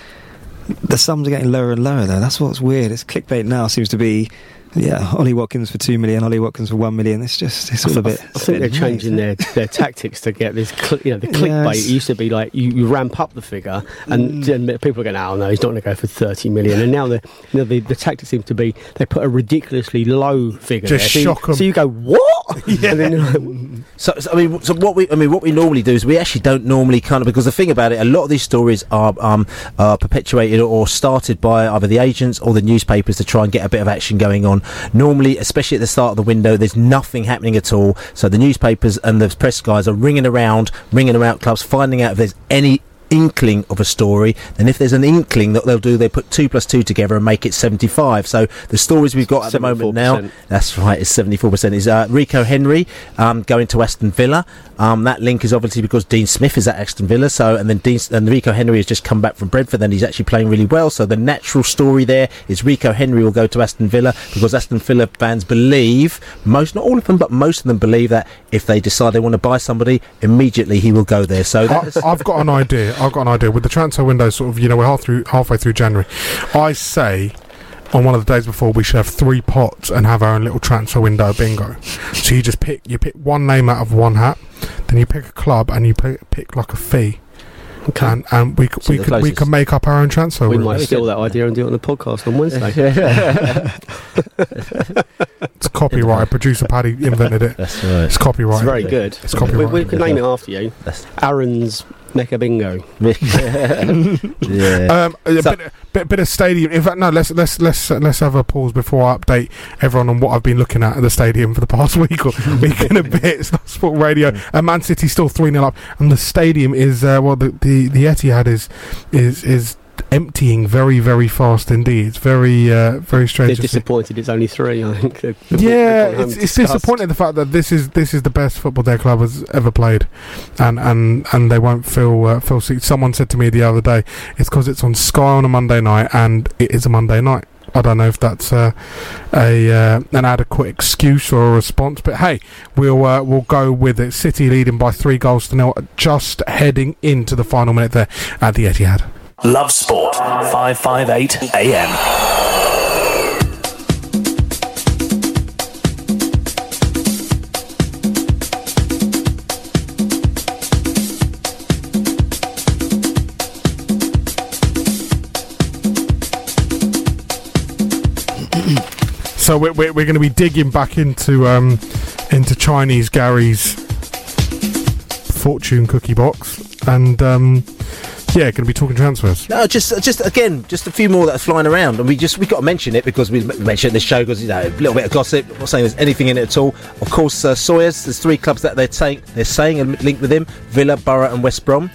The sums are getting lower and lower, though. That's what's weird. It's clickbait now seems to be, yeah, Ollie Watkins for two million, Ollie Watkins for one million. It's just, it's all a bit. I it's think they're changing their, their tactics to get this. Cl- you know, the clickbait Yes. used to be like you, you ramp up the figure, and Mm. then people are going, "Oh no, he's not going to go for thirty million. And now the, you know, the the tactic seems to be they put a ridiculously low figure. Just there. So you- shock 'em. So you go what? And then you're like, So, so, I mean, so what we, I mean, what we normally do is we actually don't normally kind of because the thing about it, a lot of these stories are um, uh, perpetuated or started by either the agents or the newspapers to try and get a bit of action going on. Normally, especially at the start of the window, there's nothing happening at all. So the newspapers and the press guys are ringing around, ringing around clubs, finding out if there's any inkling of a story then if there's an inkling that they'll do they put two plus two together and make it 75 so the stories we've got at the moment now that's right. It's seventy four percent. Is uh, Rico Henry um, going to Aston Villa? Um, that link is obviously because Dean Smith is at Aston Villa. So and then Dean and Rico Henry has just come back from Brentford. and he's actually playing really well. So the natural story there is Rico Henry will go to Aston Villa because Aston Villa fans believe most, not all of them, but most of them believe that if they decide they want to buy somebody, immediately he will go there. So I, I've got an idea. I've got an idea with the transfer window. Sort of, you know, we're half through, halfway through January. I say on one of the days before we should have three pots and have our own little transfer window bingo. So you just pick, you pick one name out of one hat, then you pick a club and you pick, pick like a fee. Okay. And, and we could, See we the could we closest. can make up our own transfer. Window. We window. might steal that idea and do it on the podcast on Wednesday. It's copyright. Producer Paddy invented it. that's right. It's copyright. It's very good. It's we, copyright. we could name it after you. That's- Aaron's Mecca Bingo. yeah. Um, a So- bit, bit, bit of stadium. In fact, no. Let's let's let's let's have a pause before I update everyone on what I've been looking at at the stadium for the past week or week and a bit. It's not Sport Radio. And Man City still three 0 up, and the stadium is uh, well, the, the the Etihad is is is emptying very very fast indeed. It's very uh, very They're strange. see. disappointed it's only three, I think. Yeah, it's, it's disappointing the fact that this is this is the best football their club has ever played, and and and they won't feel uh, feel. sick. Someone said to me the other day, it's because it's on Sky on a Monday night, and it is a Monday night. I don't know if that's uh, a uh, an adequate excuse or a response, but hey, we'll uh, we'll go with it. City leading by three goals to nil, just heading into the final minute there at the Etihad. Love Sport. 558 AM. So we're, we're, we're going to be digging back into um, into Chinese Gary's fortune cookie box, and um, yeah, going to be talking transfers. No, just just again, just a few more that are flying around, and we just we got to mention it because we mentioned this show because you know a little bit of gossip. Not saying there's anything in it at all. Of course, uh, Sawyer's. There's three clubs that they're saying they're saying are linked with him: Villa, Borough, and West Brom.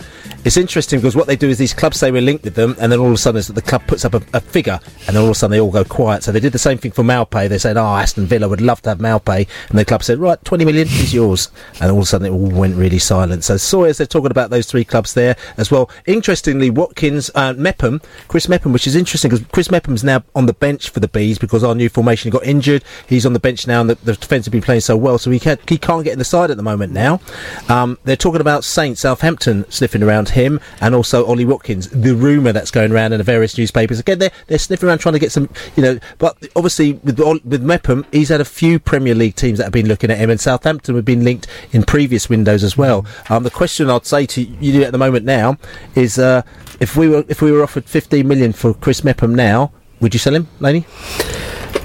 It's interesting because what they do is these clubs say we're linked with them, and then all of a sudden the club puts up a, a figure, and then all of a sudden they all go quiet. So they did the same thing for Maupay. They said, "Oh, Aston Villa would love to have Maupay," and the club said, "Right, 20 million is yours," and all of a sudden it all went really silent. So Sawyer's, they're talking about those three clubs there as well. Interestingly, Watkins, uh, Mepham, Chris Mepham, which is interesting because Chris Mepham's now on the bench for the Bees because our new formation got injured. He's on the bench now, and the, the defence have been playing so well, so he can't, he can't get in the side at the moment now. Um, they're talking about Saint Southampton sniffing around him, and also Ollie Watkins. The rumour that's going around in the various newspapers again, they're they're sniffing around trying to get some, you know. But obviously with Ol- with Mepham, he's had a few Premier League teams that have been looking at him, and Southampton have been linked in previous windows as well. Um, the question I'd say to you at the moment now is uh, if we were if we were offered 15 million for Chris Mepham now, would you sell him, Laney?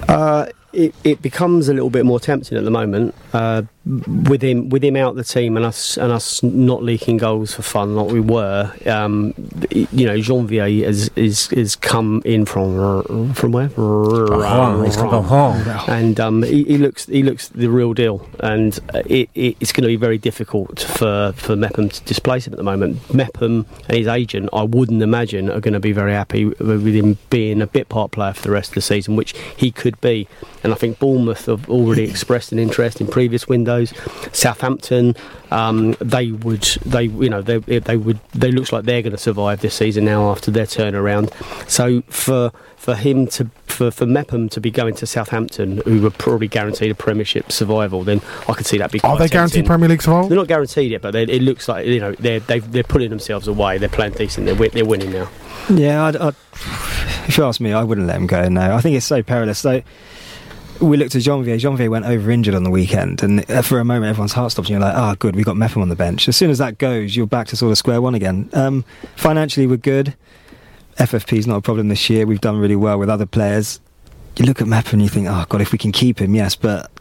Uh, it, it becomes a little bit more tempting at the moment uh, with him with him out the team and us and us not leaking goals for fun like we were. Um, you know, Jeanvier is is is come in from from where? Rouen. He's come from Rouen. and um, he, he looks he looks the real deal. And it, it, it's going to be very difficult for for Mepham to displace him at the moment. Mepham and his agent, I wouldn't imagine, are going to be very happy with him being a bit part player for the rest of the season, which he could be. And I think Bournemouth have already expressed an interest in previous windows. Southampton, um, they would, they you know, they, they would, they looks like they're going to survive this season now after their turnaround. So for for him to for, for Mepham to be going to Southampton, who were probably guaranteed a Premiership survival, then I could see that be. Are quite they guaranteed. Premier League survival? They're not guaranteed yet, but they, it looks like you know they're they've, they're pulling themselves away. They're playing decent. They're they're winning now. Yeah, I'd, I'd, if you ask me, I wouldn't let him go. No, I think it's so perilous. So we looked at Jeanvier. Jeanvier went over injured on the weekend, and uh, for a moment, everyone's heart stopped. And you're like, "Ah, good, we got Mepham on the bench." As soon as that goes, you're back to sort of square one again. Um, financially, we're good. FFP is not a problem this year. We've done really well with other players. You look at Mepham and you think, "Oh God, if we can keep him, yes." But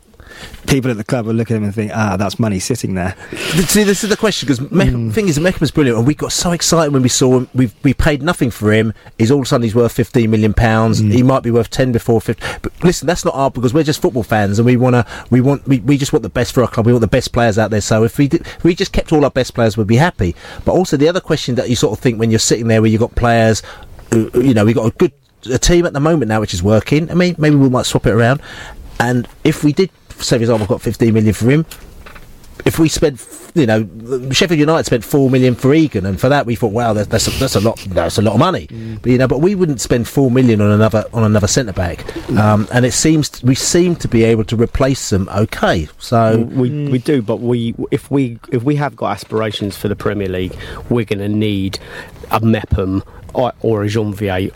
people at the club will look at him and think, "Ah, that's money sitting there." See, this is the question because Hmm. the thing is, Mepham was brilliant, and we got so excited when we saw him. We we paid nothing for him. He's all of a sudden he's worth fifteen million pounds. Hmm. He might be worth ten before fifty. But listen, that's not our because we're just football fans, and we wanna we want we, we just want the best for our club. We want the best players out there. So if we did, if we just kept all our best players, we'd be happy. But also the other question that you sort of think when you're sitting there, where you've got players, who, you know, we've got a good a team at the moment now which is working. I mean, maybe we might swap it around. And if we did, say for example, got 15 million for him, if we spent, you know, Sheffield United spent four million for Egan, and for that we thought, wow, that's that's a, that's a lot, that's a lot of money. But you know, but we wouldn't spend four million on another on another centre back. Um, and it seems we seem to be able to replace them okay. So we we do, but we if we if we have got aspirations for the Premier League, we're going to need a Mepham or, or a Jeanvier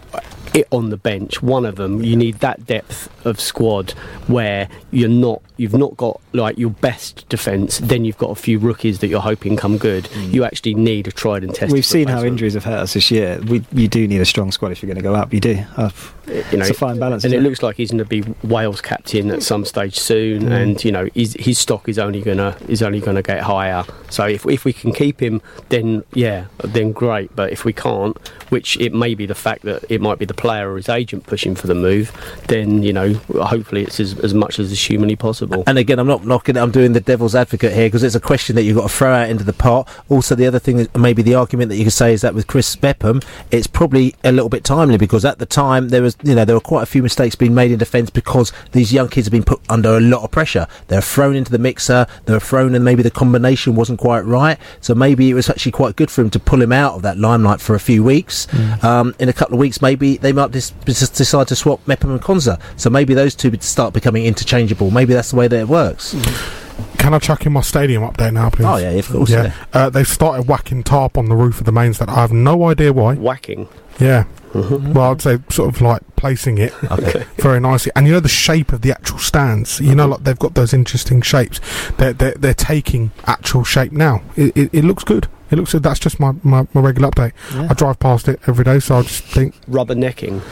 it on the bench. One of them, you need that depth of squad where you're not you've not got like your best defence. Then you've got a few rookies that you're hoping come good. You actually need a tried and tested. We've seen how injuries have hurt us this year. We, you do need a strong squad if you're going to go up. You do. Uh, you know, it's a fine balance. and isn't it looks like he's going to be Wales captain at some stage soon. Mm. And you know, his, his stock is only going to is only going to get higher. So if if we can keep him, then yeah, then great. But if we can't, which it may be the fact that it might be the player or his agent pushing for the move, then you know, hopefully it's as, as much as is humanly possible. And again, I'm not knocking. I'm doing the devil's advocate here because it's a question that you've got to throw out into the pot. Also, the other thing, that maybe the argument that you could say is that with Chris Mepham, it's probably a little bit timely because at the time there was, you know, there were quite a few mistakes being made in defence because these young kids have been put under a lot of pressure. They're thrown into the mixer. They're thrown, and maybe the combination wasn't quite right. So maybe it was actually quite good for him to pull him out of that limelight for a few weeks. Um, in a couple of weeks, maybe they might dis- decide to swap Mepham and Konsa. So maybe those two would start becoming interchangeable. Maybe that's the way that it works. Can I chuck in my stadium update now, please? Oh, yeah, of course, yeah. Uh, they've started whacking tarp on the roof of the mains that I have no idea why. Whacking. Yeah. Well, I'd say sort of like placing it very nicely, and you know the shape of the actual stands. You know, like they've got those interesting shapes. They're they're, they're taking actual shape now. It, it, it looks good. It looks good. That's just my, my, my regular update. Yeah. I drive past it every day, so I just think rubbernecking.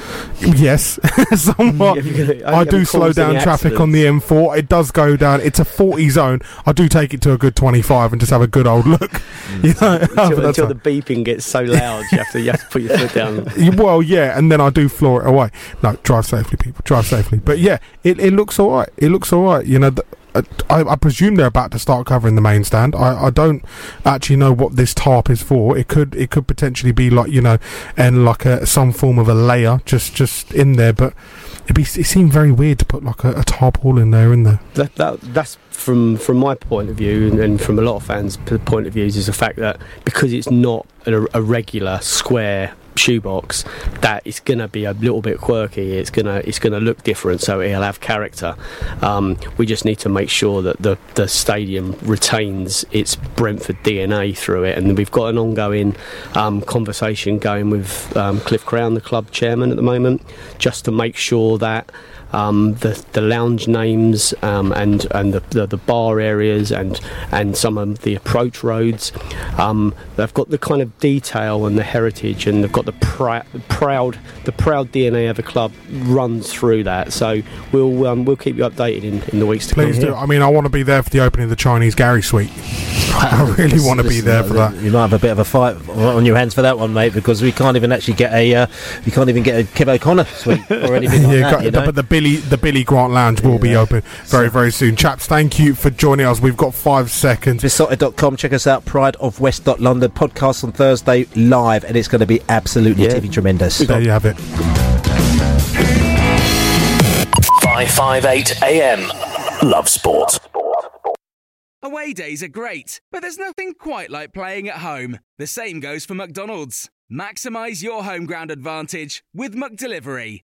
Yes, somewhat. Got- I do slow down traffic on the M4. It does go down. It's a 40 zone. I do take it to a good 25 and just have a good old look. You mm. know, until, until the beeping gets so loud, you have to you have to put your foot down. Well, yeah, and then I do floor it away. No, drive safely, people. Drive safely. But yeah, it, it looks all right. It looks all right. You know, th- I, I presume they're about to start covering the main stand. I, I don't actually know what this tarp is for. It could it could potentially be like you know, and like a some form of a layer just just in there. But it'd be it seemed very weird to put like a, a tarpaul in there in there. That, that, that's from from my point of view, and, and from a lot of fans' point of views, is the fact that because it's not a, a regular square shoebox, that it's going to be a little bit quirky. It's gonna it's gonna look different, so it'll have character. Um, we just need to make sure that the the stadium retains its Brentford DNA through it, and we've got an ongoing um, conversation going with um, Cliff Crown, the club chairman, at the moment, just to make sure that um, the the lounge names um, and and the, the the bar areas and and some of the approach roads. Um, they've got the kind of detail and the heritage, and they've got the prou- proud the proud DNA of the club runs through that. So we'll um, we'll keep you updated in, in the weeks to Please come. Please do. I mean, I want to be there for the opening of the Chinese Gary Suite. I really want to be there for that. You might have a bit of a fight on your hands for that one, mate, because we can't even actually get a uh, we can't even get a Kev O'Connor suite or anything like yeah, that. got- you know? but the Billy the Billy Grant Lounge will be open very very soon. Chaps, thank you for joining us. We've got five seconds. Beesotted.com, check us out, Pride of West London podcast on Thursday live, and it's going to be absolutely TV tremendous. There you have it. 558 AM. Love Sport. Away days are great, but there's nothing quite like playing at home. The same goes for McDonald's. Maximise your home ground advantage with McDelivery.